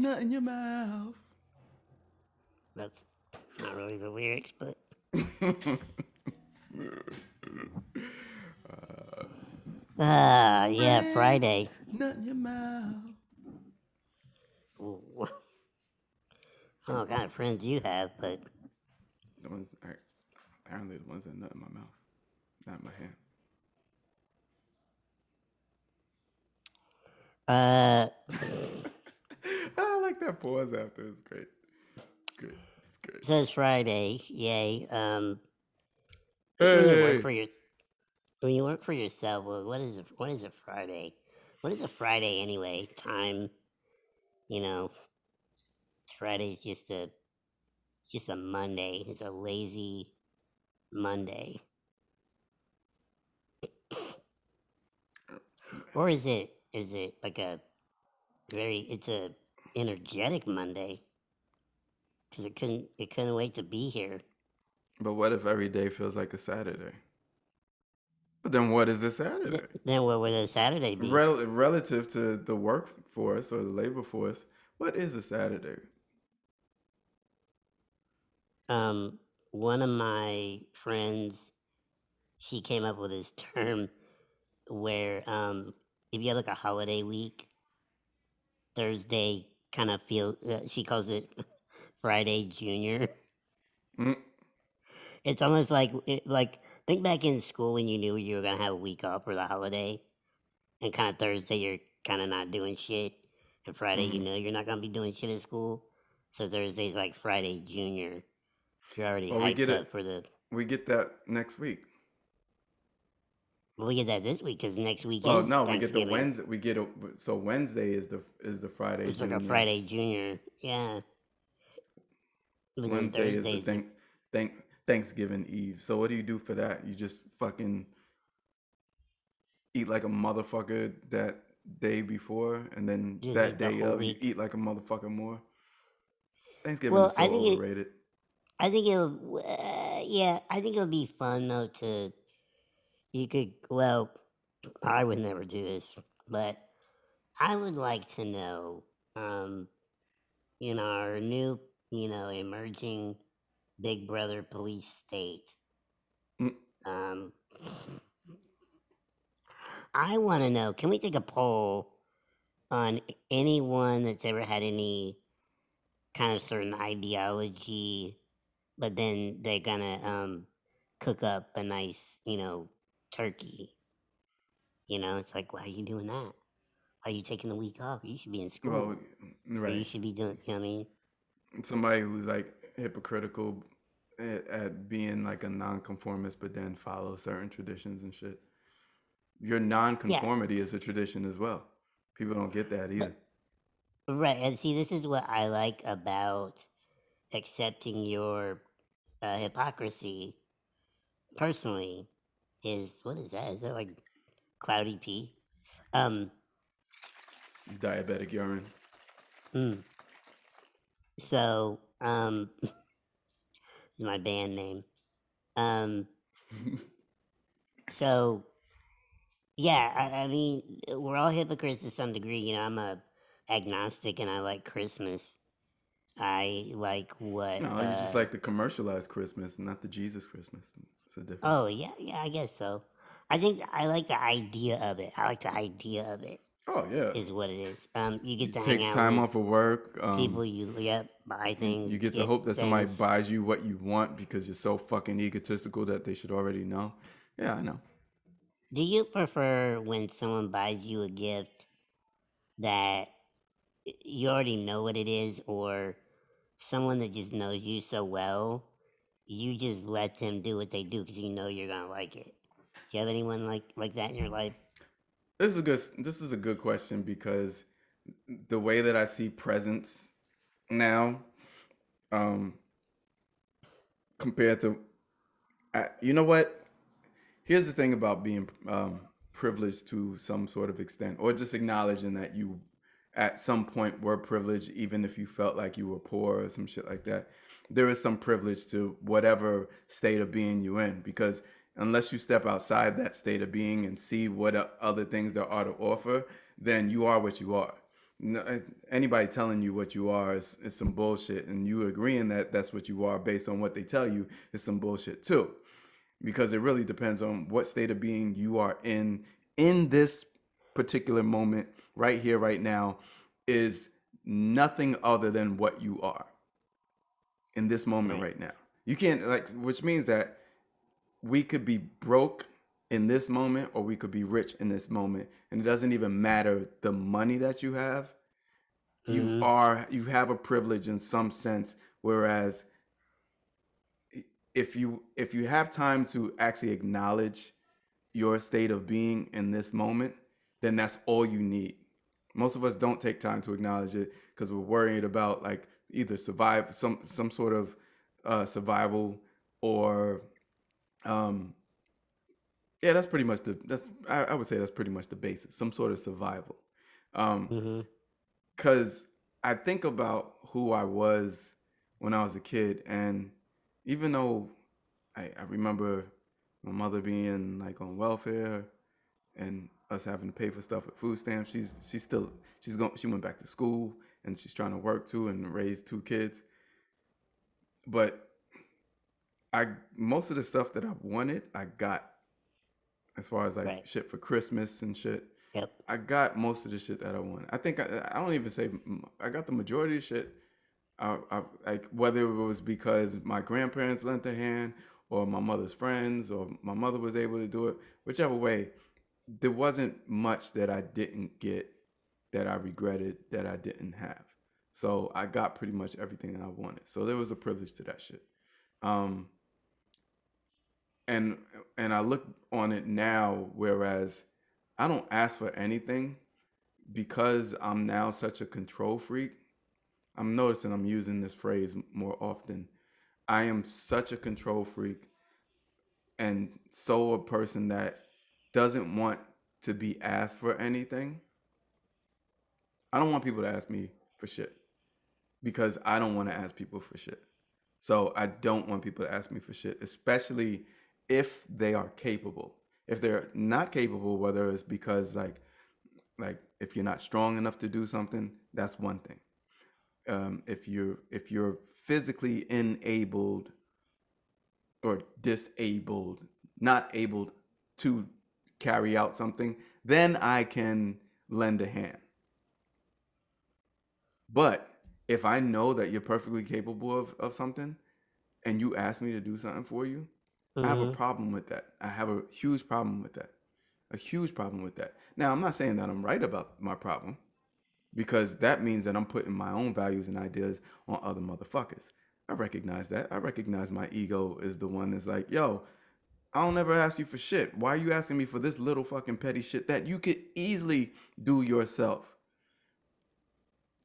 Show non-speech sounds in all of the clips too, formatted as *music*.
Nut in your mouth. That's not really the lyrics, but *laughs* ah, yeah, Friday. Nut in your mouth. Ooh. I don't what kind of friends you have, but The ones, apparently the ones that nut in my mouth, not in my hand. uh, I like that pause after. It's great. It's great. It's great. says Friday. Yay. Um, when you work for your when you work for yourself, well, what is it, what is a Friday? What is a Friday anyway? Time, you know, Friday's just a just a Monday. It's a lazy Monday. Or is it is it like a very it's a energetic Monday? Because it couldn't it couldn't wait to be here. But what if every day feels like a Saturday? But then what is a Saturday? Then what would a Saturday be? Rel- relative to the workforce or the labor force, what is a Saturday? um one of my friends she came up with this *laughs* term where um if you have like a holiday week thursday kind of feel uh, she calls it *laughs* friday junior Mm, it's almost like it, like think back in school when you knew you were gonna have a week off for the holiday and kind of thursday you're kind of not doing shit and friday you Mhm. know you're not gonna be doing shit at school so thursday's like friday junior you're already Well, we hyped up for the We get that next week. We get that this week because next week Oh no, we get the Wednesday. We get a so Wednesday is the is the Friday. It's like a Friday Junior, yeah. But Wednesday is the thank, thank Thanksgiving Eve. So what do you do for that? You just fucking eat like a motherfucker that day before, and then Just that day of you eat like a motherfucker more. Thanksgiving Well, is so I think it- overrated. I think it'll, uh, yeah, I think it'll be fun though to, you could, well, I would never do this, but I would like to know, um, in our new, you know, emerging Big Brother police state, Mm. um, I want to know, can we take a poll on anyone that's ever had any kind of certain ideology, but then they're gonna um cook up a nice, you know, turkey. You know, it's like, why are you doing that? Why are you taking the week off? You should be in school. Well, Or you should be doing. You know what I mean? Somebody who's like hypocritical at, at being like a nonconformist, but then follow certain traditions and shit. Your nonconformity is a tradition as well. People don't get that either. Right. And see, this is what I like about accepting your uh, hypocrisy. Personally, is what is that? Is that like cloudy pea? Um. Diabetic urine. Mm. So, um, is *laughs* my band name. Um, so, yeah, I, I mean, we're all hypocrites to some degree. You know, I'm a agnostic and I like Christmas. I like what. No, you just uh, like the commercialized Christmas, not the Jesus Christmas. It's a different. Oh yeah, yeah, I guess so. I think I like the idea of it. I like the idea of it. Oh yeah. Is what it is. Um, you You get to take hang out time off of work. Um, people you yep buy things. you get to hope that somebody buys you what you want because you're so fucking egotistical that they should already know. Yeah, I know. Do you prefer when someone buys you a gift that you already know what it is, or someone that just knows you so well, you just let them do what they do because you know you're gonna like it? Do you have anyone like like that in your life? This is a good. This is a good question because the way that I see presents now, um, compared to, I, you know what? Here's the thing about being um, privileged to some sort of extent, or just acknowledging that you, at some point, were privileged, even if you felt like you were poor or some shit like that. There is some privilege to whatever state of being you in, because unless you step outside that state of being and see what other things there are to offer, then you are what you are. eh, anybody telling you what you are is, is some bullshit, and you agreeing that that's what you are based on what they tell you is some bullshit too, because it really depends on what state of being you are in in this particular moment, right here, right now, is nothing other than what you are in this moment Right. right now. You can't like, which means that we could be broke in this moment or we could be rich in this moment and it doesn't even matter the money that you have you Mhm. are you have a privilege in some sense whereas if you if you have time to actually acknowledge your state of being in this moment then that's all you need most of us don't take time to acknowledge it because we're worried about like either survive some some sort of uh, survival or um yeah that's pretty much the that's I, I would say that's pretty much the basis some sort of survival um Mhm. because I think about who I was when I was a kid, and even though I, I remember my mother being like on welfare and us having to pay for stuff with food stamps, she's she's still she's going she went back to school and she's trying to work too and raise two kids. But I most of the stuff that I wanted, I got as far as like Right. shit for Christmas and shit. Yep. I got most of the shit that I wanted. I think I, I don't even say I got the majority of shit. I, I, like whether it was because my grandparents lent a hand, or my mother's friends, or my mother was able to do it. Whichever way, there wasn't much that I didn't get that I regretted that I didn't have. So I got pretty much everything that I wanted. So there was a privilege to that shit. Um, and and I look on it now, whereas I don't ask for anything because I'm now such a control freak. I'm noticing I'm using this phrase more often. I am such a control freak and so a person that doesn't want to be asked for anything. I don't want people to ask me for shit because I don't want to ask people for shit. So I don't want people to ask me for shit, especially if they are capable. If they're not capable, whether it's because like like if you're not strong enough to do something, that's one thing. Um, if you're if you're physically enabled or disabled, not able to carry out something, then I can lend a hand. But if I know that you're perfectly capable of, of something and you ask me to do something for you, I have a Mhm. problem with that. I have a huge problem with that. A huge problem with that. Now, I'm not saying that I'm right about my problem because that means that I'm putting my own values and ideas on other motherfuckers. I recognize that. I recognize my ego is the one that's like, yo, I don't ever ask you for shit. Why are you asking me for this little fucking petty shit that you could easily do yourself?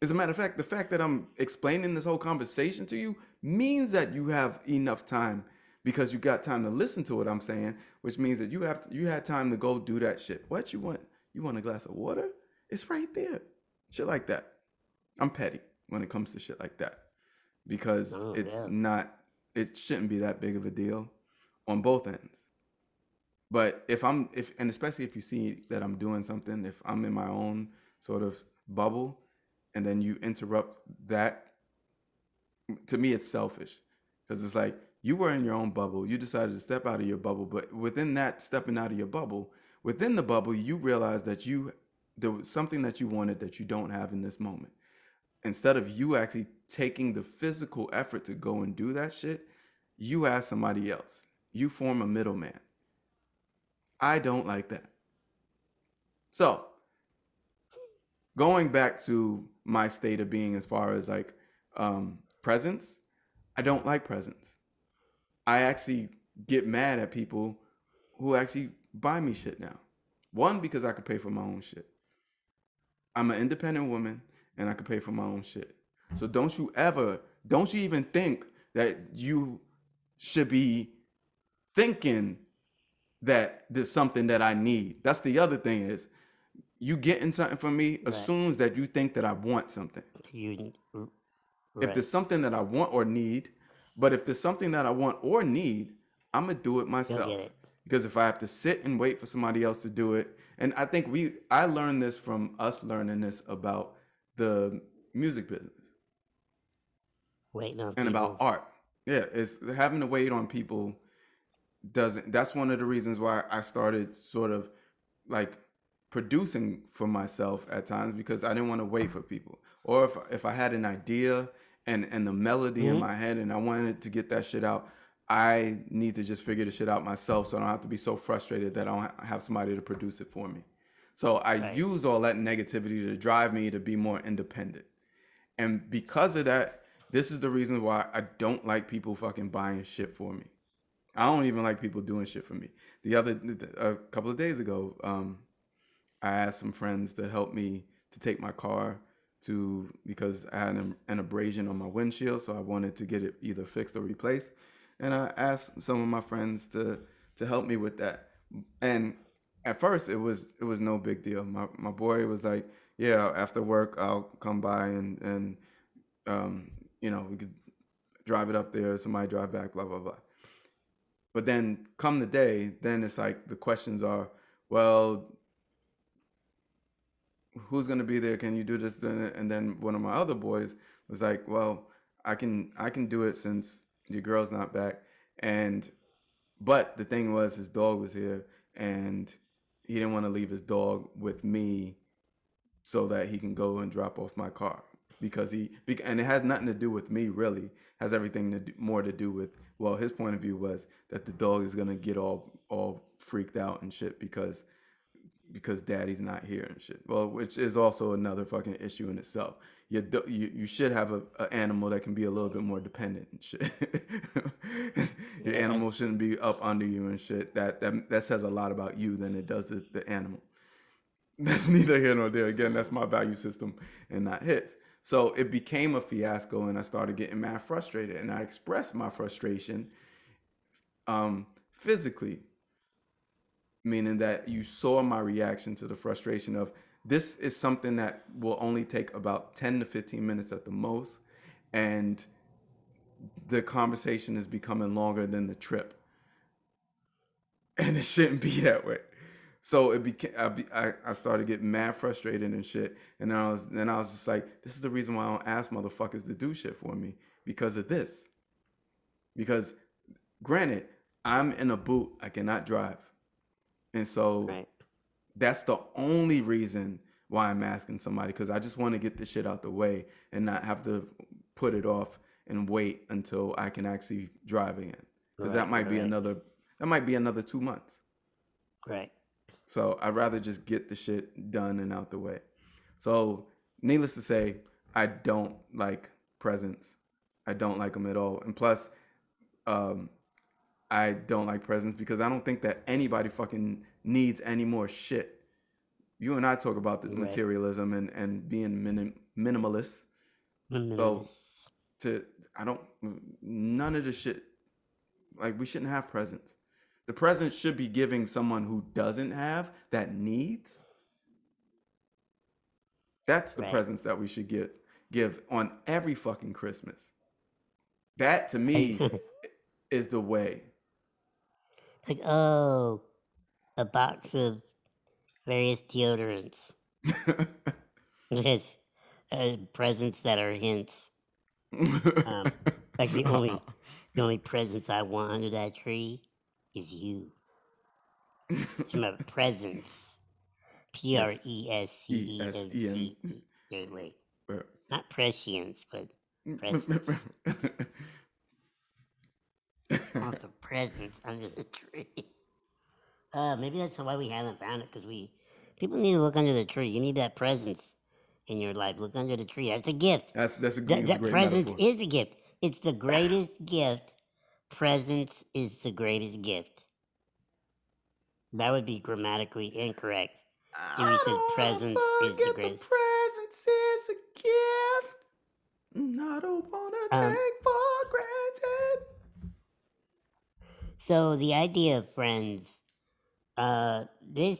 As a matter of fact, the fact that I'm explaining this whole conversation to you means that you have enough time because you got time to listen to what I'm saying, which means that you have you had time to go do that shit. What you want? You want a glass of water? It's right there. Shit like that. I'm petty when it comes to shit like that because Oh, it's yeah. not it shouldn't be that big of a deal on both ends. But if I'm if and especially if you see that I'm doing something, if I'm in my own sort of bubble and then you interrupt that to me it's selfish. Because it's like you were in your own bubble. You decided to step out of your bubble but within that stepping out of your bubble within the bubble you realize that you there was something that you wanted that you don't have in this moment. Instead of you actually taking the physical effort to go and do that shit you ask somebody else. You form a middleman. I don't like that. So going back to my state of being as far as like um presents i don't like presents. I actually get mad at people who actually buy me shit now. One because i could pay for my own shit. I'm an independent woman and i could pay for my own shit. So don't you ever don't you even think that you should be thinking that there's something that i need. That's the other thing is you getting something from me Right. assumes that you think that i want something You. r- if there's something that I want or need, but if there's something that I want or need, I'm gonna do it myself. it. Because if I have to sit and wait for somebody else to do it, and I think we I learned this from us learning this about the music business Waiting on and about art. Yeah, it's having to wait on people doesn't that's one of the reasons why I started sort of like producing for myself at times because I didn't want to wait for people. Or if if I had an idea and and the melody in hmm my head and I wanted to get that shit out, I need to just figure the shit out myself so I don't have to be so frustrated that I don't have somebody to produce it for me. So I Right. use all that negativity to drive me to be more independent. And because of that, this is the reason why I don't like people fucking buying shit for me. I don't even like people doing shit for me. The other, a couple of days ago, um, I asked some friends to help me to take my car to because I had an, an abrasion on my windshield, so I wanted to get it either fixed or replaced. And I asked some of my friends to to help me with that. And at first, it was it was no big deal. My my boy was like, "Yeah, after work, I'll come by and and um, you know we could drive it up there. Somebody drive back, blah blah blah." But then come the day, then it's like the questions are, well, who's gonna be there? Can you do this? And then one of my other boys was like, well, I can I can do it since your girl's not back. And but the thing was, his dog was here, and he didn't want to leave his dog with me, so that he can go and drop off my car because he and it has nothing to do with me really. Has everything to do, more to do with well, his point of view was that the dog is gonna get all all freaked out and shit because because daddy's not here and shit. Well, which is also another fucking issue in itself. You you, you should have a, a animal that can be a little bit more dependent and shit. *laughs* Your Yeah, animal shouldn't be up under you and shit. That that that says a lot about you than it does the, the animal. *laughs* That's neither here nor there. Again, that's my value system and not his. So it became a fiasco, and I started getting mad frustrated, and I expressed my frustration um, physically meaning that you saw my reaction to the frustration of this is something that will only take about 10 to 15 minutes at the most. And the conversation is becoming longer than the trip. And it shouldn't be that way. So it became I, be, I, I started getting mad frustrated and shit. And i was then i was just like this is the reason why i don't ask motherfuckers to do shit for me because of this. Because granted i'm in a boot i cannot drive and so right. that's the only reason why I'm asking somebody because I just want to get this shit out the way and not have to put it off and wait until I can actually drive again. Because that Right. might be another that might be another two months. Right. So I'd rather just get the shit done and out the way. So needless to say, I don't like presents. I don't like them at all. And plus, um, I don't like presents because I don't think that anybody fucking needs any more shit. You and I talk about the Right. materialism and, and being minim- minimalist. So to I don't none of the shit like we shouldn't have presents. The present should be giving someone who doesn't have that needs. That's the Right. presents that we should give give on every fucking Christmas. That to me *laughs* is the way. Like, oh, a box of various deodorants. *laughs* Yes. Uh, presents that are hints. Um, like the only the only presents I want under that tree is you. It's *laughs* my presents. P R E S C E N C. Wait, wait. Not prescience, but *laughs* Presents. Of presents under the tree. *laughs* Uh, maybe that's why we haven't found it because we people need to look under the tree. You need that presence in your life. Look under the tree. That's a gift. That's that's a, That, great, it's a that great presence metaphor. is a gift. It's the greatest gift. Presence is the greatest gift. That would be grammatically incorrect. I you said presence is the greatest. presence is a gift. don't wanna Um, take for granted. So the idea of friends, uh, this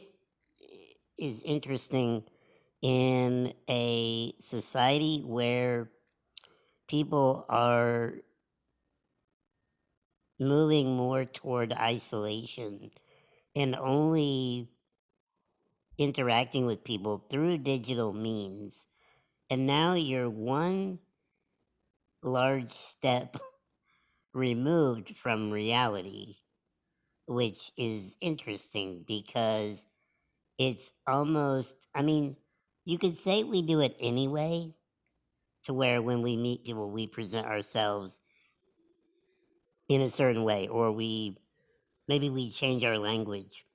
is interesting in a society where people are moving more toward isolation and only interacting with people through digital means. And now you're one large step removed from reality, which is interesting because it's almost, I mean, you could say we do it anyway, to where when we meet people, we present ourselves in a certain way, or we maybe we change our language,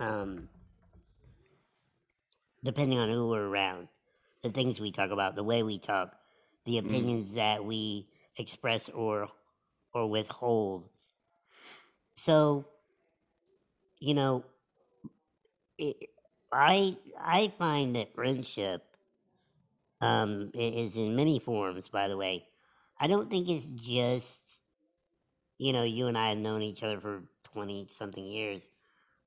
um, depending on who we're around, the things we talk about, the way we talk, the Mm. opinions that we express or or withhold. So, you know, it, I I find that friendship um, is in many forms. By the way, I don't think it's just you know you and I have known each other for twenty something years,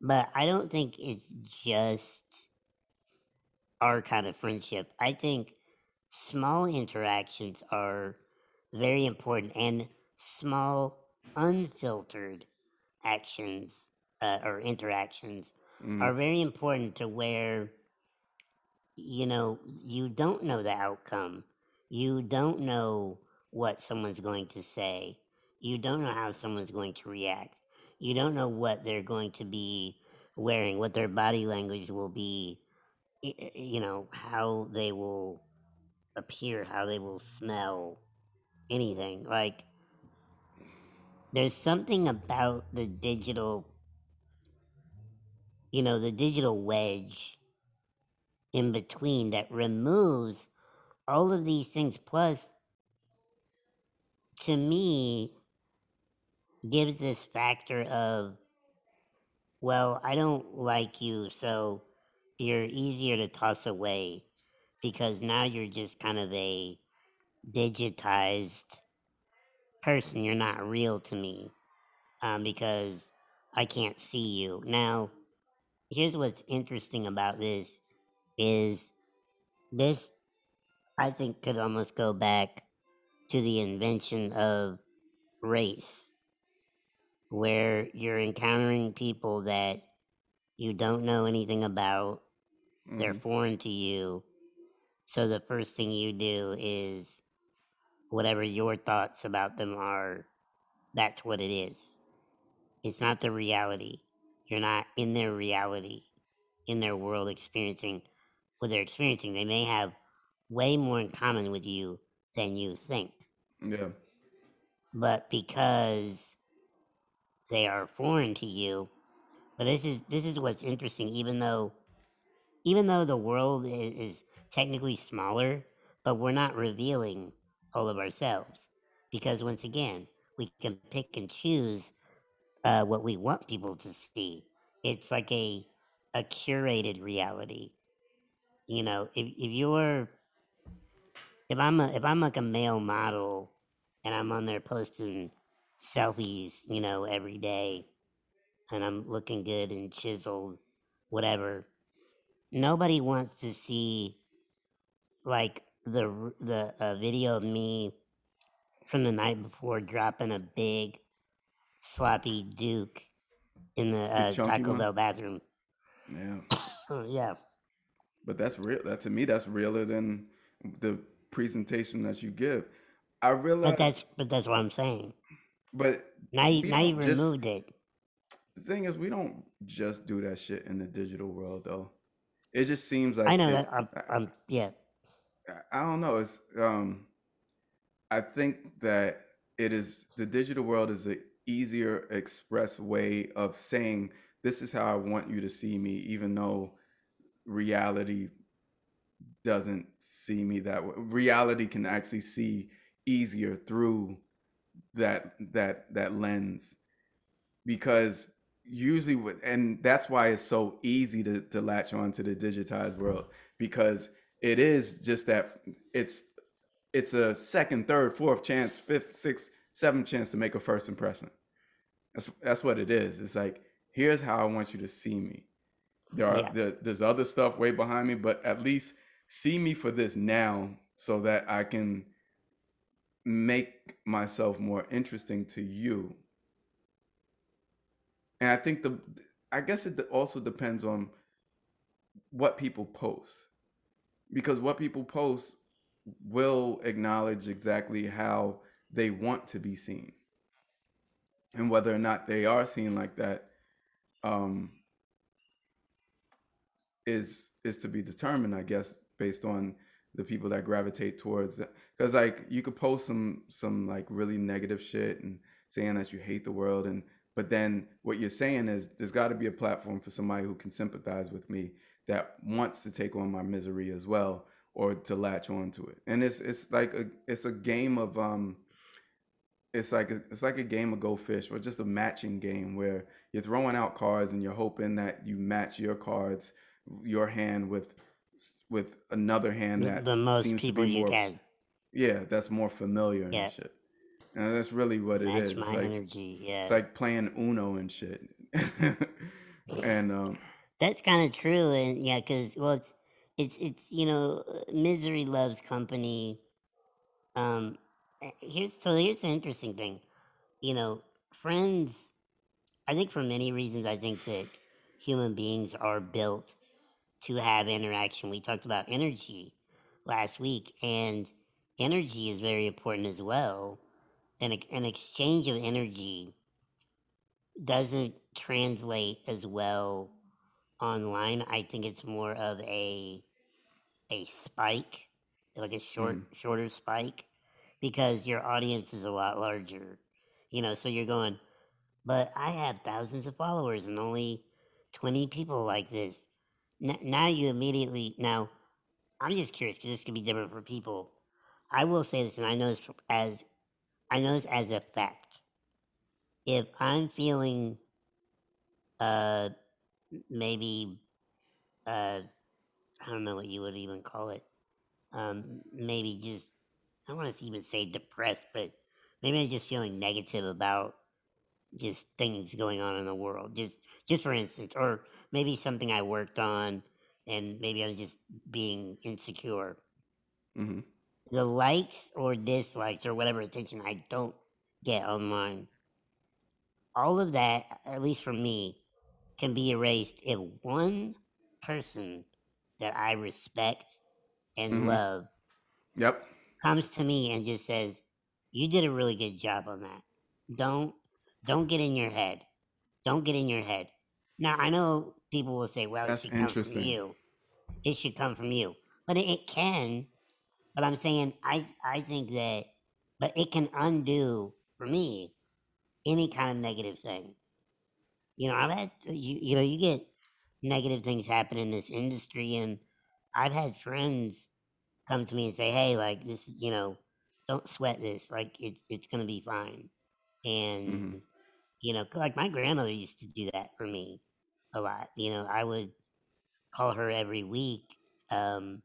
but I don't think it's just our kind of friendship. I think small interactions are very important, and small unfiltered actions uh, or interactions Mm. are very important to where you know you don't know the outcome. You don't know what someone's going to say. You don't know how someone's going to react. You don't know what they're going to be wearing what their body language will be you know how they will appear how they will smell anything like there's something about the digital you know the digital wedge in between that removes all of these things plus to me gives this factor of well i don't like you so you're easier to toss away because now you're just kind of a digitized person you're not real to me um, because i can't see you. Now here's what's interesting about this is this i think could almost go back to the invention of race where you're encountering people that you don't know anything about. They're Mhm. foreign to you. So the first thing you do is whatever your thoughts about them are that's what it is. It's not the reality. You're not in their reality in their world experiencing what they're experiencing. They may have way more in common with you than you think. Yeah. but because they are foreign to you but this is this is what's interesting even though even though the world is, is technically smaller but we're not revealing all of ourselves. Because once again we can pick and choose uh, what we want people to see. It's like a a curated reality. You know if, if you're if i'm a, if i'm like a male model and i'm on there posting selfies you know every day and i'm looking good and chiseled whatever nobody wants to see like the the uh, video of me from the night before dropping a big sloppy duke in the uh, Taco one. Bell bathroom. Yeah. *coughs* Oh, yeah, But that's real. That to me, that's realer than the presentation that you give. I realize. but that's but that's what I'm saying. but Now you now you just. removed it. The thing is, we don't just do that shit in the digital world, though. It just seems I like know it. that. I'm, I'm yeah. I don't know. It's um. I think that it is the digital world is a easier express way of saying this is how I want you to see me, even though reality doesn't see me that way. Reality can actually see easier through that that that lens because usually and that's why it's so easy to, to latch on to the digitized world because it is just that it's it's a second third fourth chance fifth sixth seventh chance to make a first impression. That's that's what it is. It's like here's how i want you to see me. There are Yeah. there, there's other stuff way behind me but at least see me for this now so that i can make myself more interesting to you. And i think the i guess it also depends on what people post because what people post will acknowledge exactly how they want to be seen. And whether or not they are seen like that um, is is to be determined i guess based on the people that gravitate towards it. Because like you could post some some like really negative shit and saying that you hate the world and but then what you're saying is there's got to be a platform for somebody who can sympathize with me that wants to take on my misery as well or to latch onto it and it's it's like a it's a game of um it's like a, it's like a game of go fish or just a matching game where you're throwing out cards and you're hoping that you match your cards your hand with with another hand that the most seems to people be you more can. yeah that's more familiar Yeah. and shit and that's really what it Match is it's my like energy. Yeah. it's like playing uno and shit *laughs* and um That's kind of true, and yeah, because well, it's it's it's you know, uh, misery loves company. Um, uh, here's so here's the interesting thing, you know, friends. I think for many reasons, I think that human beings are built to have interaction. We talked about energy last week, and energy is very important as well. An ex- an exchange of energy doesn't translate as well online. I think it's more of a a spike, like a short mm, shorter spike, because your audience is a lot larger. You know, so you're going, but I have thousands of followers and only twenty people like this. N- now you immediately now. I'm just curious because this could be different for people. I will say this, and I know this as I know this as a fact. If I'm feeling uh maybe uh I don't know what you would even call it. Um maybe just I don't want to even say depressed, but maybe I'm just feeling negative about just things going on in the world. Just just for instance, or maybe something I worked on and maybe I'm just being insecure. hmm The likes or dislikes or whatever attention I don't get online, all of that, at least for me, can be erased if one person that I respect and hmm love yep comes to me and just says, "You did a really good job on that." Don't don't get in your head. Don't get in your head. Now I know people will say, "Well, it that's should come from interesting you. It should come from you," but it, it can. But I'm saying I I think that, but it can undo for me any kind of negative thing. You know, I've had you you know you get negative things happen in this industry, and I've had friends come to me and say, "Hey, like this, you know, don't sweat this. Like it's it's gonna be fine." hmm And you know, like my grandmother used to do that for me a lot. You know, I would call her every week, um,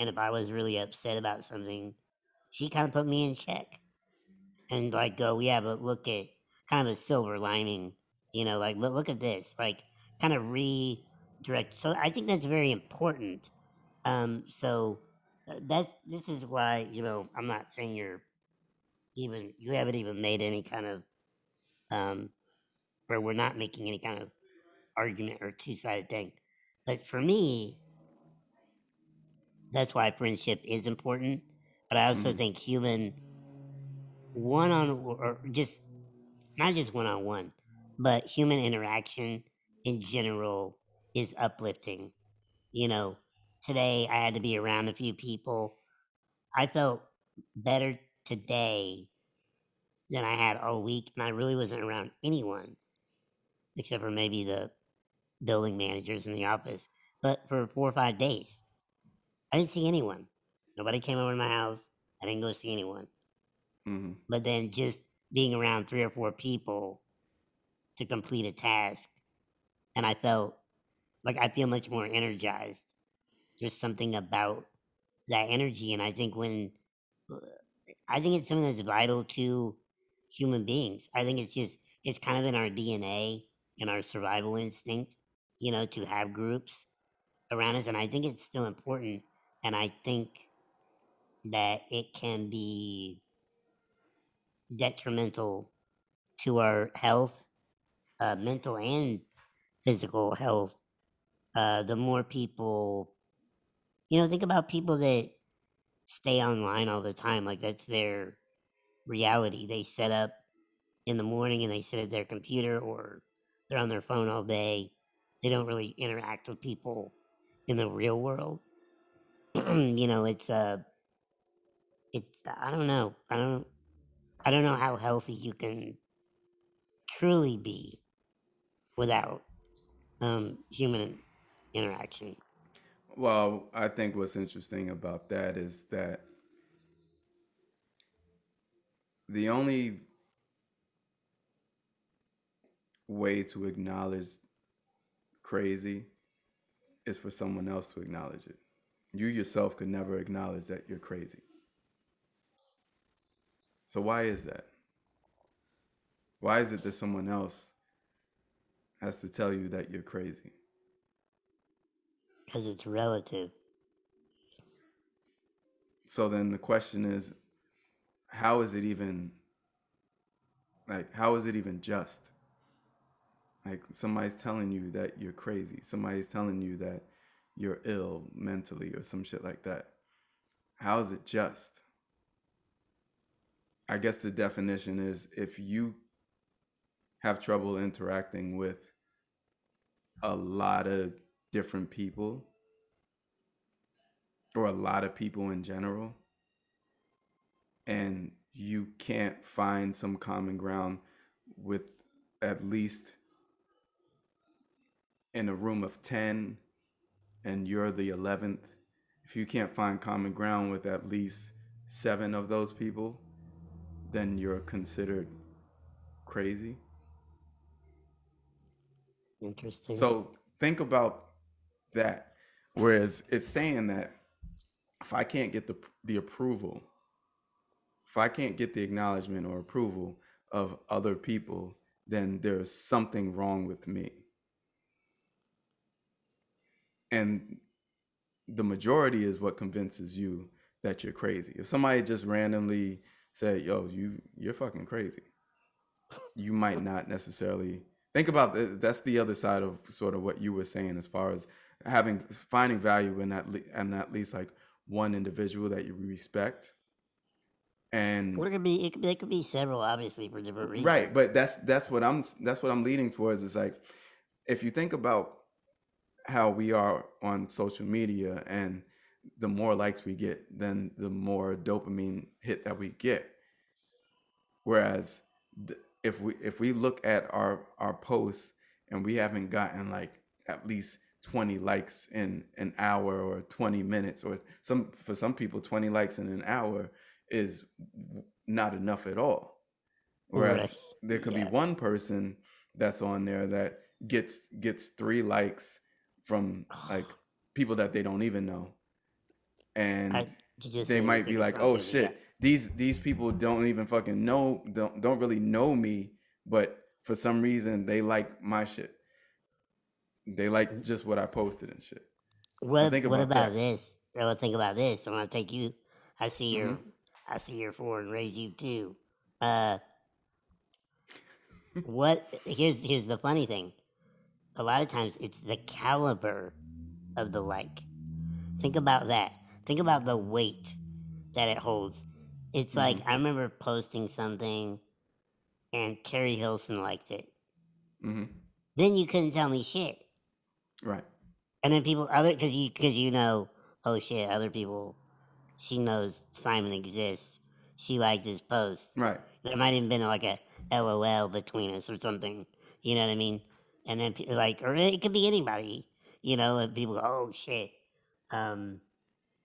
and if I was really upset about something, she kind of put me in check and like go, yeah, but look at kind of a silver lining, you know, like look at this, like kind of redirect. So I think that's very important. Um, so uh, that's this is why you know I'm not saying you're even you haven't even made any kind of um, where we're not making any kind of argument or two sided thing. But for me, that's why friendship is important. But I also hmm think human one on or just not just one on one, but human interaction in general is uplifting. You know, today I had to be around a few people. I felt better today than I had all week, and I really wasn't around anyone except for maybe the building managers in the office. But for four or five days, I didn't see anyone. Nobody came over to my house. I didn't go see anyone. hmm But then just being around three or four people to complete a task, and I felt like I feel much more energized. There's something about that energy, and I think when uh, I think it's something that's vital to human beings. I think it's just it's kind of in our DNA and our survival instinct, you know, to have groups around us, and I think it's still important. And I think that it can be detrimental to our health, uh, mental and physical health. Uh, the more people, you know, think about people that stay online all the time. Like that's their reality. They set up in the morning and they sit at their computer or they're on their phone all day. They don't really interact with people in the real world. *clears throat* you know, it's uh it's I don't know. I don't I don't know how healthy you can truly be without um human interaction. Well, I think what's interesting about that is that the only way to acknowledge crazy is for someone else to acknowledge it. You yourself could never acknowledge that you're crazy. So why is that? Why is it that someone else has to tell you that you're crazy? Because it's relative. So then the question is how is it even like how is it even just? Like somebody's telling you that you're crazy. Somebody's telling you that you're ill mentally or some shit like that. How is it just? I guess the definition is if you have trouble interacting with a lot of different people or a lot of people in general. And you can't find some common ground with at least in a room of 10 and you're the 11th if you can't find common ground with at least 7 of those people then you're considered crazy Interesting. so think about that whereas it's saying that if i can't get the the approval if I can't get the acknowledgement or approval of other people, then there's something wrong with me. And the majority is what convinces you that you're crazy. If somebody just randomly said, "Yo, you you're fucking crazy," you might not necessarily think about that. That's the other side of sort of what you were saying, as far as having finding value in at le- and at least like one individual that you respect and Well, it could be it could, there could be several, obviously, for different reasons. right but that's that's what i'm that's what i'm leading towards is like if you think about how we are on social media and the more likes we get then the more dopamine hit that we get whereas th- if we if we look at our our posts and we haven't gotten like at least 20 likes in an hour or 20 minutes or some for some people 20 likes in an hour is not enough at all whereas Right. there could Yeah. be one person that's on there that gets gets three likes from like people that they don't even know and I, they might be like oh shit these these people don't even fucking know don't don't really know me but for some reason they like my shit they like just what i posted and shit What think what about about that. this? Well, think about this. I'm gonna take you. I see your Mm-hmm. I see your four and raise you two. Uh, what? Here's here's the funny thing. A lot of times it's the caliber of the like. Think about that. Think about the weight that it holds. It's like Mm-hmm. I remember posting something, and Keri Hilson liked it. hmm Then you couldn't tell me shit. right And then people other because you because you know oh shit other people she knows Simon exists. She liked his post. right There might have been like a LOL between us or something. You know what I mean? And then like or it could be anybody. You know, and people go oh shit. Um,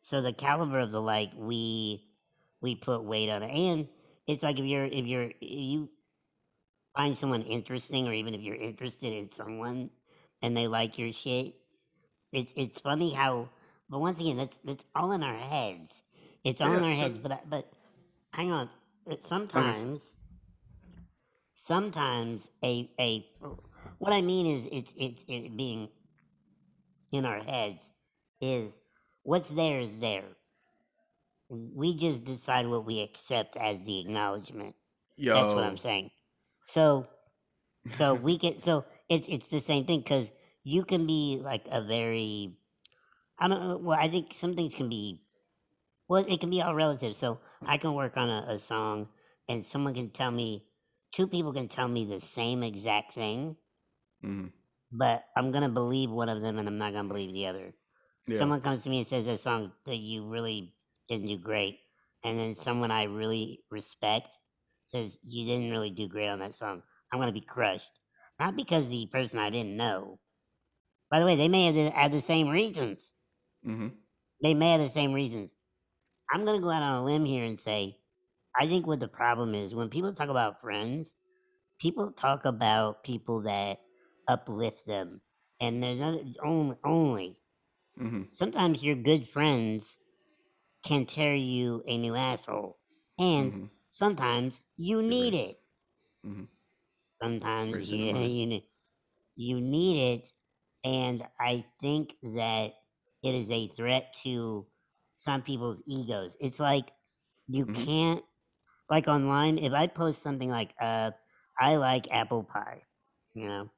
so the caliber of the like we we put weight on it, and it's like if you're if you're if you find someone interesting, or even if you're interested in someone and they like your shit, it's it's funny how. But once again, that's that's all in our heads. It's all in our heads. But but hang on. Sometimes, sometimes a a what I mean is it's it's it being in our heads is what's there is there. We just decide what we accept as the acknowledgement. yo That's what I'm saying. So, so *laughs* we can. So it's it's the same thing because you can be like a very, I don't know. Well, I think some things can be, well, it can be all relative. So I can work on a, a song and someone can tell me, two people can tell me the same exact thing, hmm but I'm going to believe one of them and I'm not going to believe the other. Yeah. Someone comes to me and says that song that you really didn't do great. And then someone I really respect says you didn't really do great on that song. I'm going to be crushed. Not because the person I didn't know. By the way, they may have the, had the same reasons. hmm They may have the same reasons. I'm going to go out on a limb here and say, I think what the problem is when people talk about friends, people talk about people that uplift them. And they're not only, only. hmm Sometimes your good friends can tear you a new asshole. And hmm sometimes you need it. hmm Sometimes *laughs* you, you, you need it. And I think that it is a threat to some people's egos. It's like you Mhm. can't, like online, if I post something like, uh, I like apple pie, you know,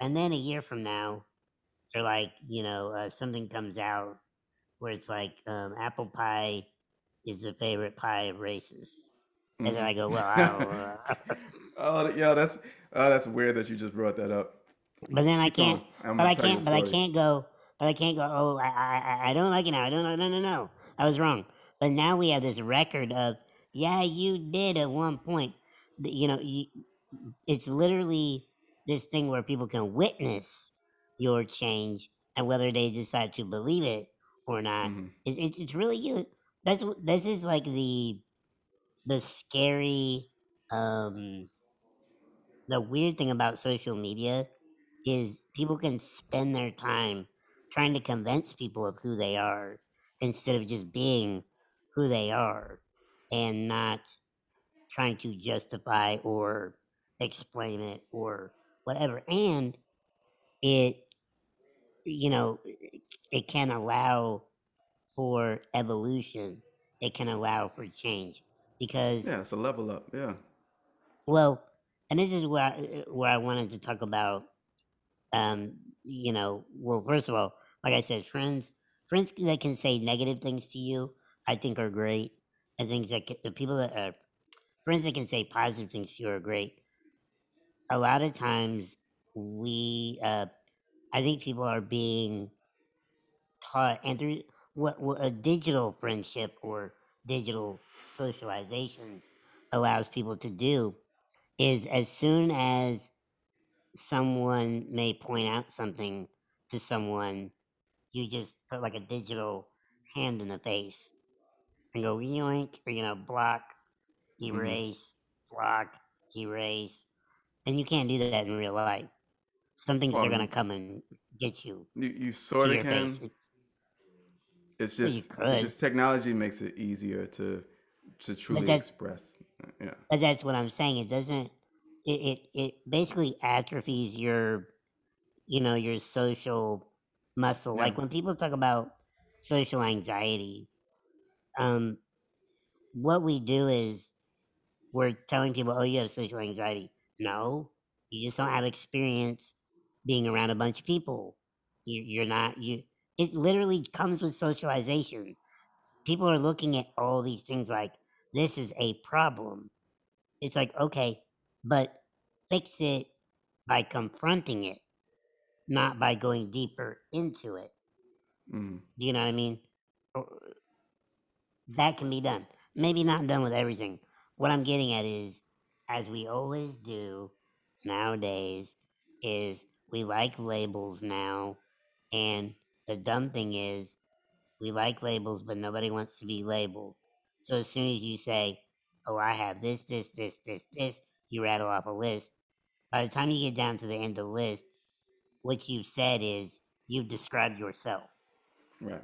and then a year from now, or like, you know, uh, something comes out where it's like, um, apple pie is the favorite pie of racists. And then I go, well, I don't, uh, *laughs* oh, yeah, that's oh, that's weird that you just brought that up. but then I can't, I'm but I tell you a can't, but I can't go, but I can't go. Oh, I, I, I- I don't like it now. I don't. No, no, no. I was wrong. But now we have this record of, yeah, you did at one point. You know, you, it's literally this thing where people can witness your change, and whether they decide to believe it or not, hmm it, it's it's really you. That's this is like the the scary, um, the weird thing about social media is people can spend their time trying to convince people of who they are instead of just being who they are and not trying to justify or explain it or whatever. And it you know it can allow for evolution it can allow for change because Yeah, it's a level up. Yeah. well and this is where I, where I wanted to talk about um you know well first of all like i said friends friends that can say negative things to you i think are great and things that can, the people that are friends that can say positive things to you are great a lot of times we uh i think people are being taught and through what, what a digital friendship or digital socialization allows people to do is as soon as someone may point out something to someone, you just put like a digital hand in the face and go yoink, or you know, block, hmm erase, block, erase. And you can't do that in real life. Some things are gonna come and get you you, you sort of can. It- It's just just technology makes it easier to to truly express. Yeah. but that's what I'm saying. It doesn't. It it, it basically atrophies your you know your social muscle. Yeah. Like when people talk about social anxiety, um, what we do is we're telling people, "Oh, you have social anxiety." No, you just don't have experience being around a bunch of people. You, you're not you. It literally comes with socialization. People are looking at all these things like this is a problem. It's like okay, but fix it by confronting it, not by going deeper into it. hmm Do you know what I mean? That can be done. Maybe not done with everything. What I'm getting at is, as we always do nowadays, is we like labels now, and the dumb thing is, we like labels, but nobody wants to be labeled. So as soon as you say, "Oh, I have this, this, this, this, this," you rattle off a list. By the time you get down to the end of the list, what you've said is you've described yourself. Right.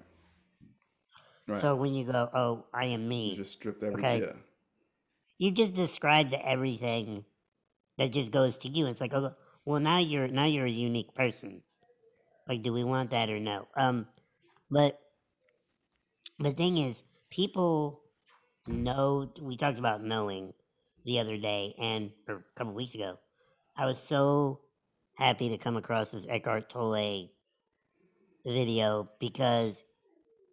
Right. So when you go, "Oh, I am me. You me," just stripped every. okay, Yeah. you just described everything that just goes to you. It's like, oh, well, now you're now you're a unique person. Like, do we want that or no? Um, but the thing is, people know. We talked about knowing the other day, and or a couple weeks ago. I was so happy to come across this Eckhart Tolle video because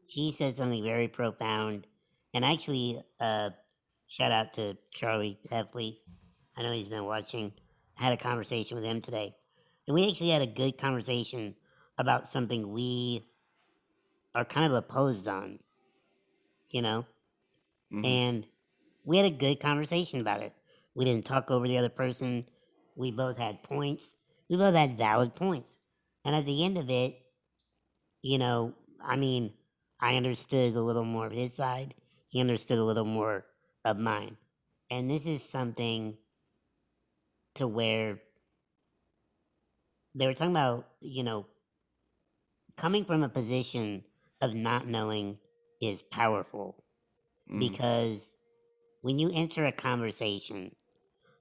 he said something very profound. And actually, uh, shout out to Charlie Heffley. I know he's been watching. Had a conversation with him today. And we actually had a good conversation about something we are kind of opposed on, you know? hmm And we had a good conversation about it. We didn't talk over the other person. We both had points. We both had valid points. And at the end of it, you know, I mean, I understood a little more of his side. He understood a little more of mine. And this is something to where they were talking about, you know, coming from a position of not knowing is powerful hmm because when you enter a conversation,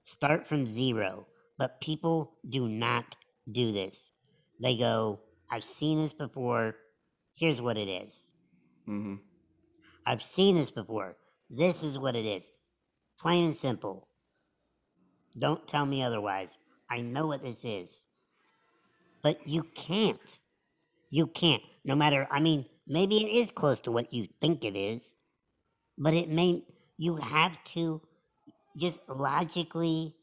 start from zero. But people do not do this. They go, I've seen this before. Here's what it is. hmm I've seen this before. This is what it is. Plain and simple. Don't tell me otherwise. I know what this is. But you can't. You can't. No matter, I mean, maybe it is close to what you think it is, but it may, you have to just logically,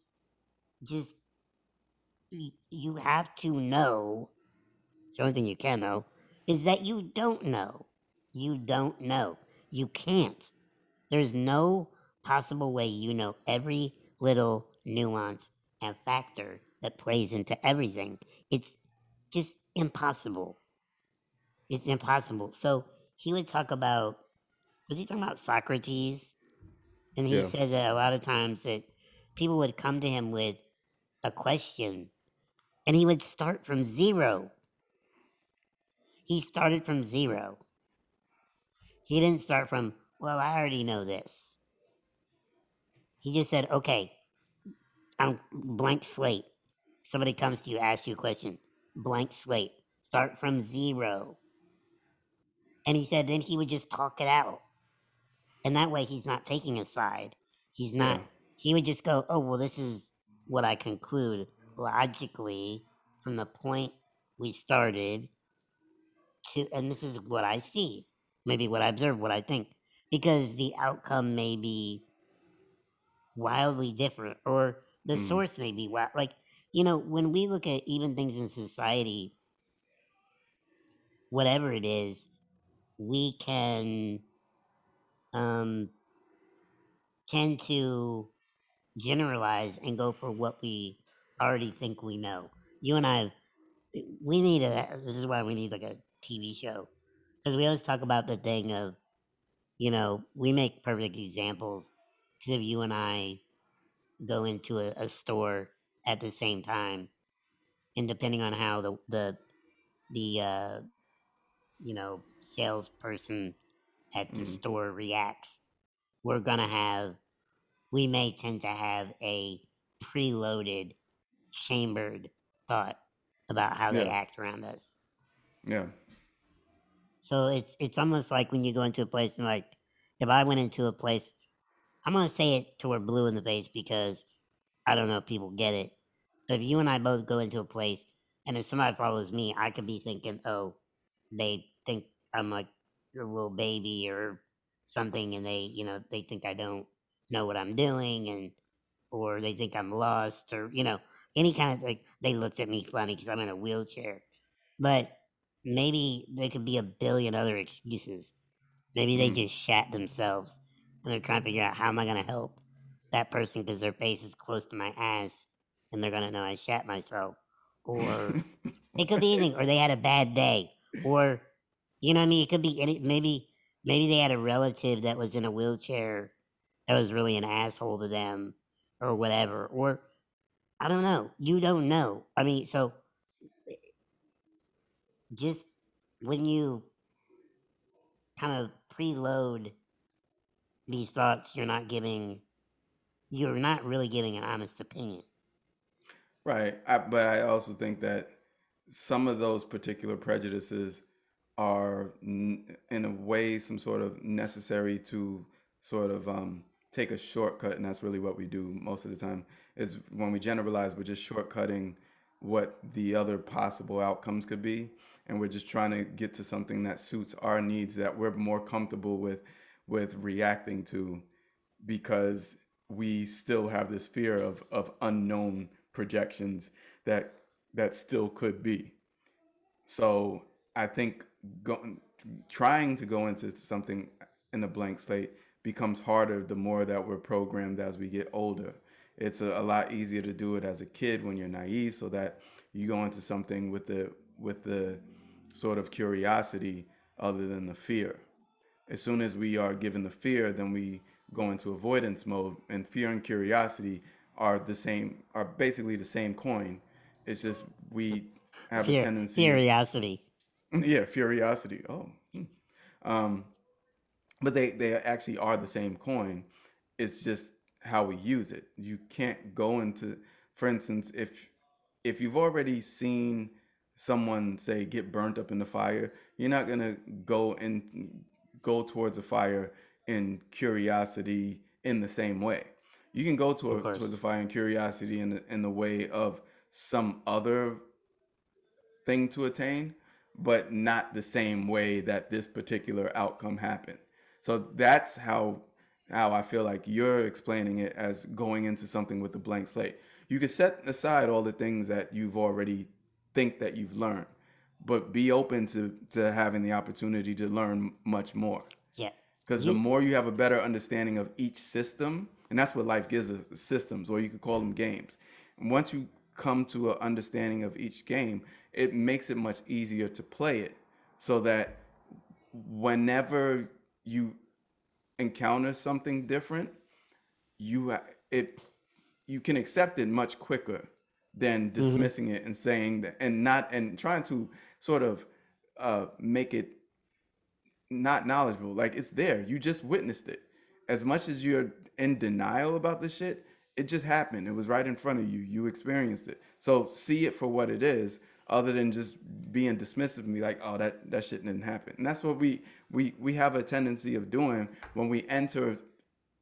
just, you have to know. The only thing you can know is that you don't know. You don't know. You can't. There's no possible way you know every little nuance and factor that plays into everything. It's just impossible. It's impossible. So he would talk about, was he talking about Socrates? And he Yeah. said that a lot of times that people would come to him with a question and he would start from zero. He started from zero. He didn't start from, well, I already know this. He just said, okay, I'm blank slate. Somebody comes to you, asks you a question, blank slate. Start from zero. And he said then he would just talk it out. And that way he's not taking a side. He's not, Yeah. he would just go, oh, well, this is what I conclude logically from the point we started to, and this is what I see, maybe what I observe, what I think, because the outcome may be wildly different or the Mm. source may be wild. Like, you know, when we look at even things in society, whatever it is, we can um, tend to generalize and go for what we already think we know. You and I, we need a. This is why we need like a TV show because we always talk about the thing of, you know, we make perfect examples because if you and I go into a, a store at the same time, and depending on how the the the uh, you know salesperson at the hmm store reacts, we're gonna have we may tend to have a preloaded, chambered thought about how they act around us. Yeah. So it's it's almost like when you go into a place and like if I went into a place, I'm gonna say it to we're blue in the face because I don't know if people get it. But if you and I both go into a place and if somebody follows me, I could be thinking, oh, they think I'm like a little baby or something, and they you know they think I don't know what I'm doing, and or they think I'm lost, or you know any kind of like they looked at me funny because I'm in a wheelchair. But maybe there could be a billion other excuses. Maybe they Mm. just shat themselves they're trying to figure out how am I going to help that person because their face is close to my ass and they're going to know I shat myself. Or *laughs* it could be anything. Or they had a bad day. Or, you know what I mean? It could be any, maybe, maybe they had a relative that was in a wheelchair that was really an asshole to them or whatever. Or, I don't know. You don't know. I mean, so eh, just when you kind of preload these thoughts, you're not giving, you're not really giving an honest opinion. Right. I, but I also think that some of those particular prejudices are, in a way, some sort of necessary to sort of um, take a shortcut, and that's really what we do most of the time. Is when we generalize, we're just shortcutting what the other possible outcomes could be, and we're just trying to get to something that suits our needs that we're more comfortable with with reacting to because we still have this fear of of unknown projections that that still could be. So I think trying to go into something in a blank slate becomes harder the more that we're programmed as we get older. It's a, a lot easier to do it as a kid when you're naive, so that you go into something with the with the sort of curiosity other than the fear. As soon as we are given the fear, then we go into avoidance mode, and fear and curiosity are the same, are basically the same coin. It's just we have a tendency. curiosity. *laughs* Yeah, curiosity. Oh, hmm. um, but they they actually are the same coin. It's just how we use it. You can't go into, for instance, if if you've already seen someone say get burnt up in the fire, you're not gonna go and go towards a fire in curiosity in the same way. You can go to a, towards a fire in curiosity in the, in the way of some other thing to attain, but not the same way that this particular outcome happened. So that's how how I feel like you're explaining it as going into something with a blank slate. You can set aside all the things that you've already think that you've learned, but be open to to having the opportunity to learn much more. Yeah. Because the more you have a better understanding of each system, and that's what life gives us systems, or you could call them games. And once you come to an understanding of each game, it makes it much easier to play it so that whenever you encounter something different, you it you can accept it much quicker than hmm dismissing it and saying that and not and trying to sort of uh, make it not knowledgeable. Like it's there. You just witnessed it. As much as you're in denial about the shit, it just happened. It was right in front of you. You experienced it. So see it for what it is, other than just being dismissive and be like, oh, that, that shit didn't happen. And that's what we we we have a tendency of doing when we enter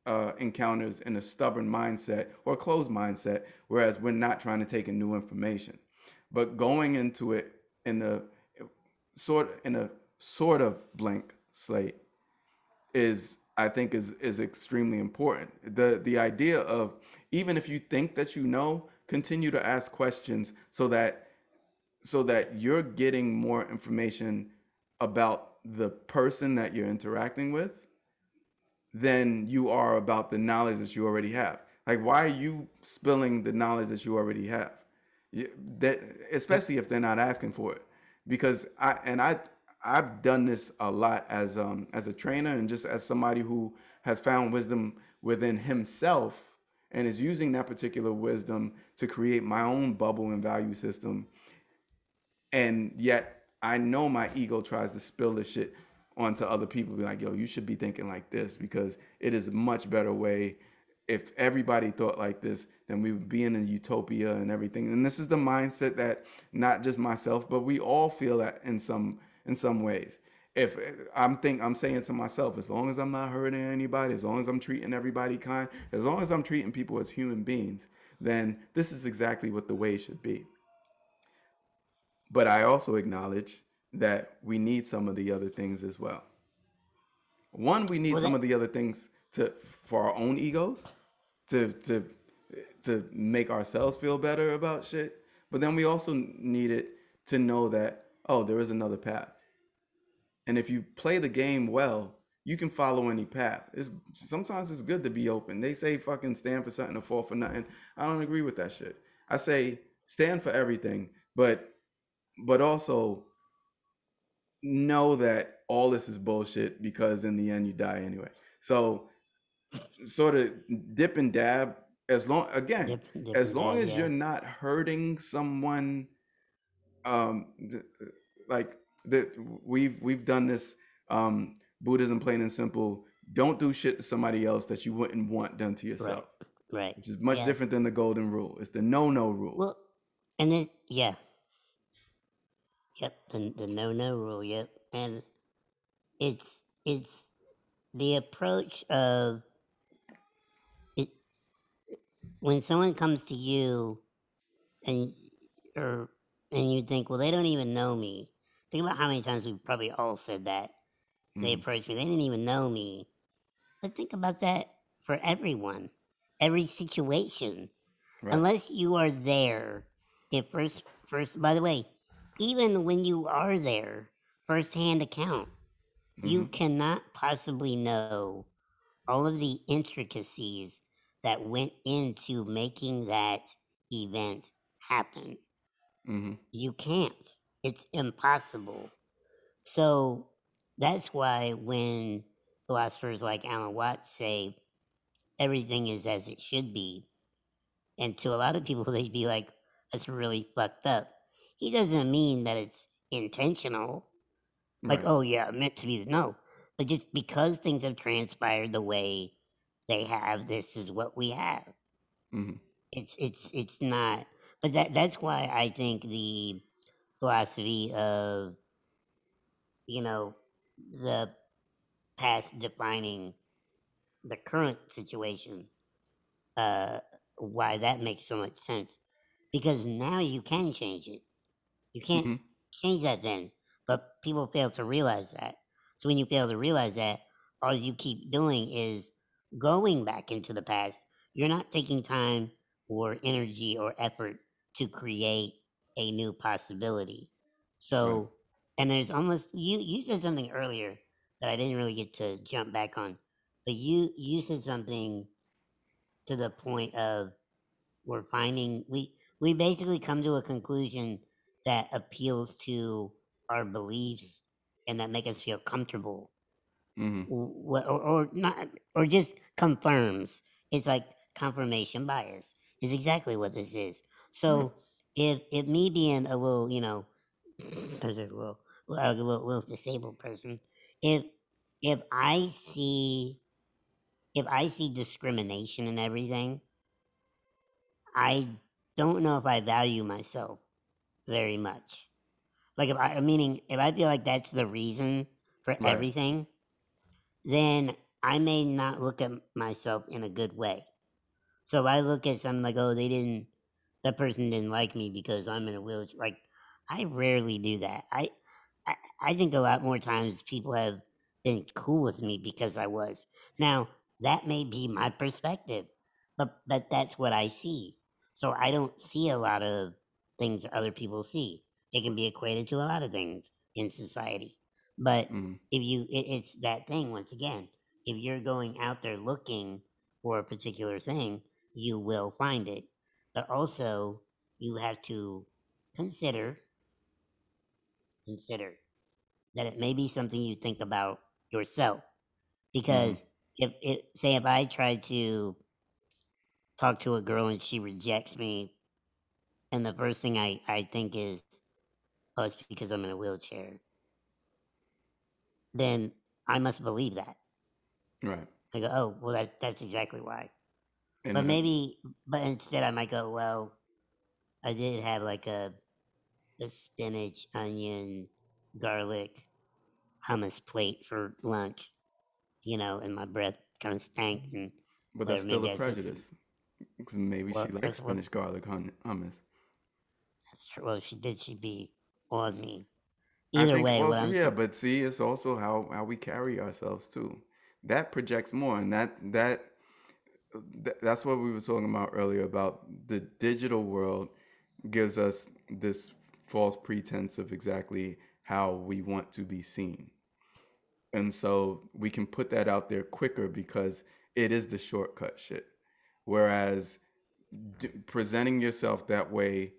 uh, encounters in a stubborn mindset or closed mindset, whereas we're not trying to take in new information. But going into it in a sort in a sort of blank slate is I think is is extremely important. The the idea of even if you think that you know, continue to ask questions so that so that you're getting more information about the person that you're interacting with than you are about the knowledge that you already have. Like why are you spilling the knowledge that you already have? That especially if they're not asking for it. Because I and I I've done this a lot as um as a trainer and just as somebody who has found wisdom within himself and is using that particular wisdom to create my own bubble and value system and yet I know my ego tries to spill this shit onto other people. Be like, yo, you should be thinking like this because it is a much better way. If everybody thought like this, then we would be in a utopia and everything. And this is the mindset that not just myself, but we all feel that in some in some ways. If I'm think I'm saying to myself, as long as I'm not hurting anybody, as long as I'm treating everybody kind, as long as I'm treating people as human beings, then this is exactly what the way should be. But I also acknowledge that we need some of the other things as well. One, we need Well, some of the other things to for our own egos, to to to make ourselves feel better about shit. But then we also need it to know that oh, there is another path. And if you play the game well, you can follow any path. It's sometimes it's good to be open. They say fucking stand for something or fall for nothing. I don't agree with that shit. I say stand for everything, but but also know that all this is bullshit because in the end you die anyway. So sort of dip and dab as long again dip, dip as long dab, as yeah. you're not hurting someone um th- like that we've we've done this um buddhism plain and simple don't do shit to somebody else that you wouldn't want done to yourself Right. which is much Yeah. different than the golden rule it's the no no rule Well, and then yeah. Yep. The the no no rule. Yep. And it's it's the approach of when someone comes to you and or and you think, well, they don't even know me, think about how many times we've probably all said that. They hmm approached me, they didn't even know me. But think about that for everyone, every situation. Right. Unless you are there, if first, first, by the way, even when you are there, firsthand account, you hmm cannot possibly know all of the intricacies that went into making that event happen. hmm You can't. It's impossible. So that's why when philosophers like Alan Watts say everything is as it should be, and to a lot of people *laughs* they'd be like, that's really fucked up. He doesn't mean that it's intentional. Like, Right. oh yeah, meant to be no. But just because things have transpired the way they have, this is what we have. hmm It's it's it's not but that that's why I think the philosophy of, you know, the past defining the current situation, uh why that makes so much sense. Because now you can change it. You can't hmm change that then. But people fail to realize that. So when you fail to realize that, all you keep doing is going back into the past. You're not taking time or energy or effort to create a new possibility. Right. So, and there's almost you you said something earlier that I didn't really get to jump back on, but you you said something to the point of we're finding we we basically come to a conclusion that appeals to our beliefs and that make us feel comfortable hmm wh- or, or not or just confirms it's like confirmation bias is exactly what this is Right. so if if me being a little you know *sniffs* as a little, a little, little disabled person if if i see if i see discrimination in everything i don't know if i value myself very much like if i meaning if i feel like that's the reason for Right. everything then I may not look at myself in a good way. So I look at something like, oh, they didn't, that person didn't like me because I'm in a wheelchair. Like, I rarely do that. I, I, I think a lot more times people have been cool with me because I was. Now that may be my perspective, but but that's what I see. So I don't see a lot of things other people see. It can be equated to a lot of things in society. But hmm if you it, it's that thing once again if you're going out there looking for a particular thing you will find it. But also you have to consider consider that it may be something you think about yourself. Hmm because if it say if i try to talk to a girl and she rejects me and the first thing i i think is oh it's because i'm in a wheelchair then i must believe that Right. I go, oh, well, that, that's exactly why. And But maybe, but instead I might go, well, I did have like a, a spinach, onion, garlic, hummus plate for lunch, you know, and my breath kind of stank mm-hmm. and but that's still a I said some, prejudice. 'Cause maybe well, she likes spinach, garlic, hun- hummus. that's true. Well, she did, she be on me. Either think, way, what I'm yeah, saying, but see, it's also how how we carry ourselves too. That projects more, and that that uh, th- that's what we were talking about earlier about the digital world gives us this false pretense of exactly how we want to be seen. And so we can put that out there quicker because it is the shortcut shit. Whereas d- presenting yourself that way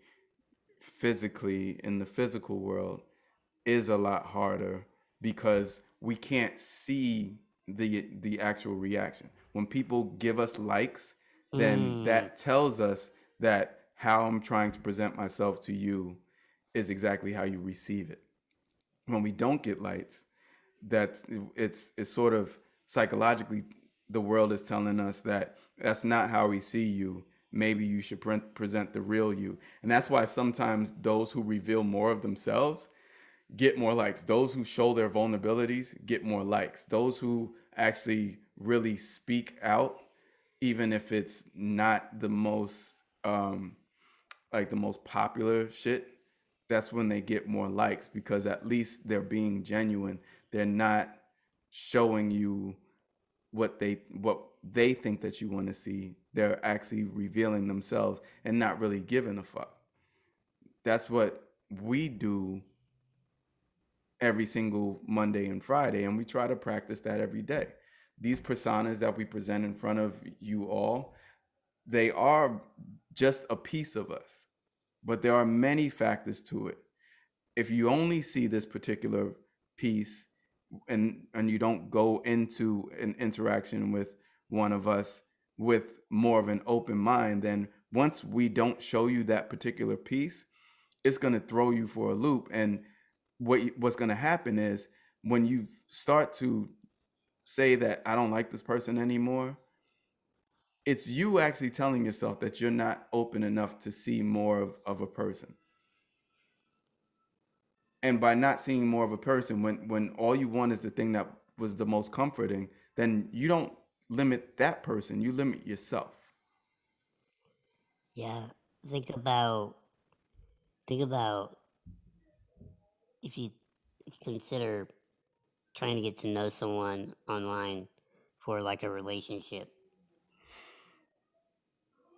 physically in the physical world is a lot harder because we can't see the the actual reaction. When people give us likes, then mm, that tells us that how I'm trying to present myself to you is exactly how you receive it. When we don't get likes, that's it's it's sort of psychologically the world is telling us that that's not how we see you maybe you should pre- present the real you and that's why sometimes those who reveal more of themselves get more likes those who show their vulnerabilities get more likes those who actually really speak out even if it's not the most um like the most popular shit that's when they get more likes because at least they're being genuine. They're not showing you what they what they think that you want to see. They're actually revealing themselves and not really giving a fuck. That's what we do every single Monday and Friday, and we try to practice that every day. These personas that we present in front of you all, they are just a piece of us, but there are many factors to it. If you only see this particular piece and and you don't go into an interaction with one of us with more of an open mind, then once we don't show you that particular piece, it's going to throw you for a loop and what what's going to happen is when you start to say that I don't like this person anymore, it's you actually telling yourself that you're not open enough to see more of, of a person. And by not seeing more of a person, when when all you want is the thing that was the most comforting, then you don't limit that person, you limit yourself. Yeah. Think about think about if you consider trying to get to know someone online for like a relationship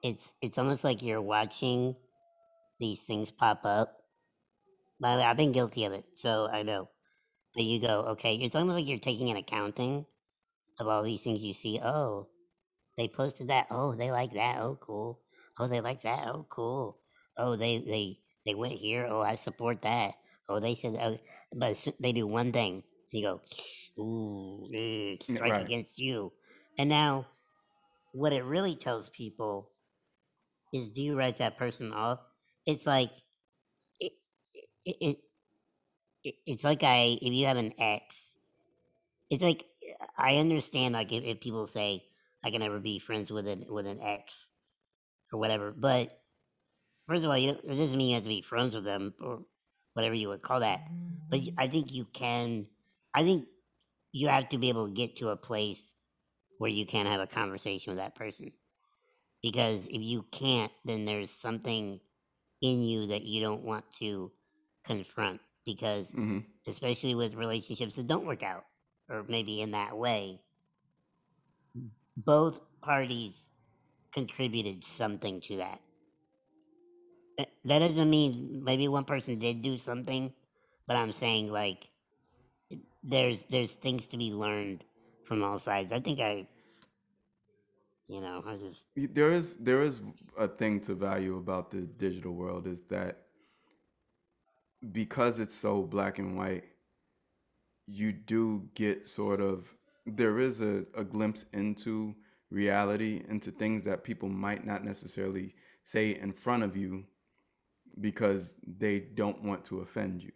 it's it's almost like you're watching these things pop up. By the way i've been guilty of it so i know. But you go okay it's almost like you're taking an accounting of all these things you see. Oh they posted that. Oh they like that. Oh cool. Oh they like that. Oh cool. Oh they they they went here. Oh i support that oh they said oh, but they do one thing. You go ooh eh, strike Right. against you. And now what it really tells people is do you write that person off? It's like it, it, it, it it's like i if you have an ex it's like i understand like if, if people say i can never be friends with an with an ex or whatever but first of all you, it doesn't mean you have to be friends with them or whatever you would call that. But I think you can i think you have to be able to get to a place where you can have a conversation with that person. Because if you can't then there's something in you that you don't want to confront because hmm especially with relationships that don't work out or maybe in that way both parties contributed something to that That doesn't mean maybe one person did do something but i'm saying like there's there's things to be learned from all sides. I think i you know i just There is there is a thing to value about the digital world is that because it's so black and white, you do get sort of there is a, a glimpse into reality, into things that people might not necessarily say in front of you because they don't want to offend you.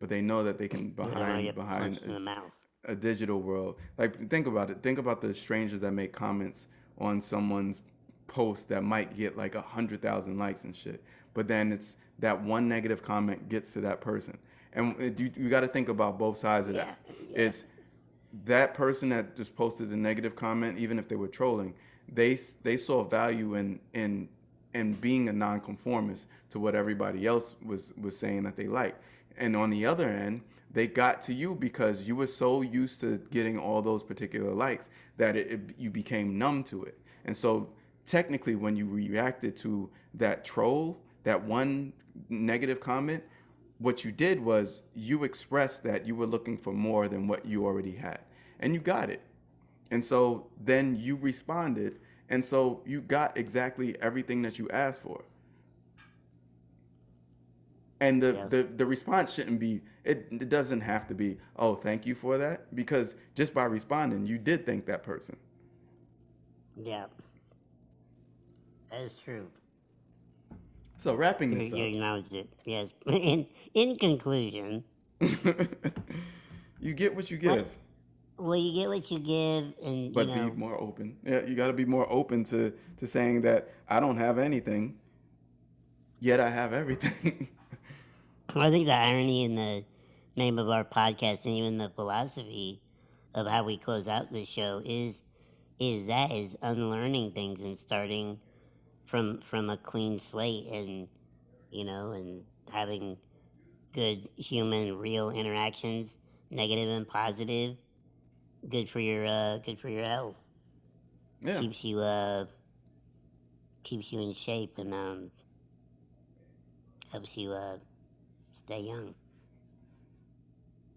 But they know that they can I don't want to behind behind punched in the mouth a digital world. Like think about it. Think about the strangers that make comments on someone's post that might get like a hundred thousand likes and shit. But then it's that one negative comment gets to that person, and you, you got to think about both sides of yeah that. yeah It's that person that just posted the negative comment, even if they were trolling, they they saw value in in in being a nonconformist to what everybody else was was saying that they like. And on the other end, they got to you because you were so used to getting all those particular likes that it, it you became numb to it. And so technically, when you reacted to that troll, that one negative comment, what you did was you expressed that you were looking for more than what you already had and you got it and so then you responded and so you got exactly everything that you asked for. And the, yeah. the, the response shouldn't be it, it doesn't have to be oh thank you for that because just by responding you did thank that person. Yeah. That is true. So wrapping you, this you up. acknowledged it. Yes. *laughs* In in conclusion. *laughs* You get what you what give well you get what you give and you but be more open. Yeah you got to be more open to to saying that i don't have anything yet i have everything. *laughs* I think the irony in the name of our podcast and even the philosophy of how we close out the show is is that is unlearning things and starting from from a clean slate and you know and having good human, real interactions, negative and positive. Good for your uh, good for your health. Yeah. Keeps you uh, keeps you in shape and um, helps you uh, stay young.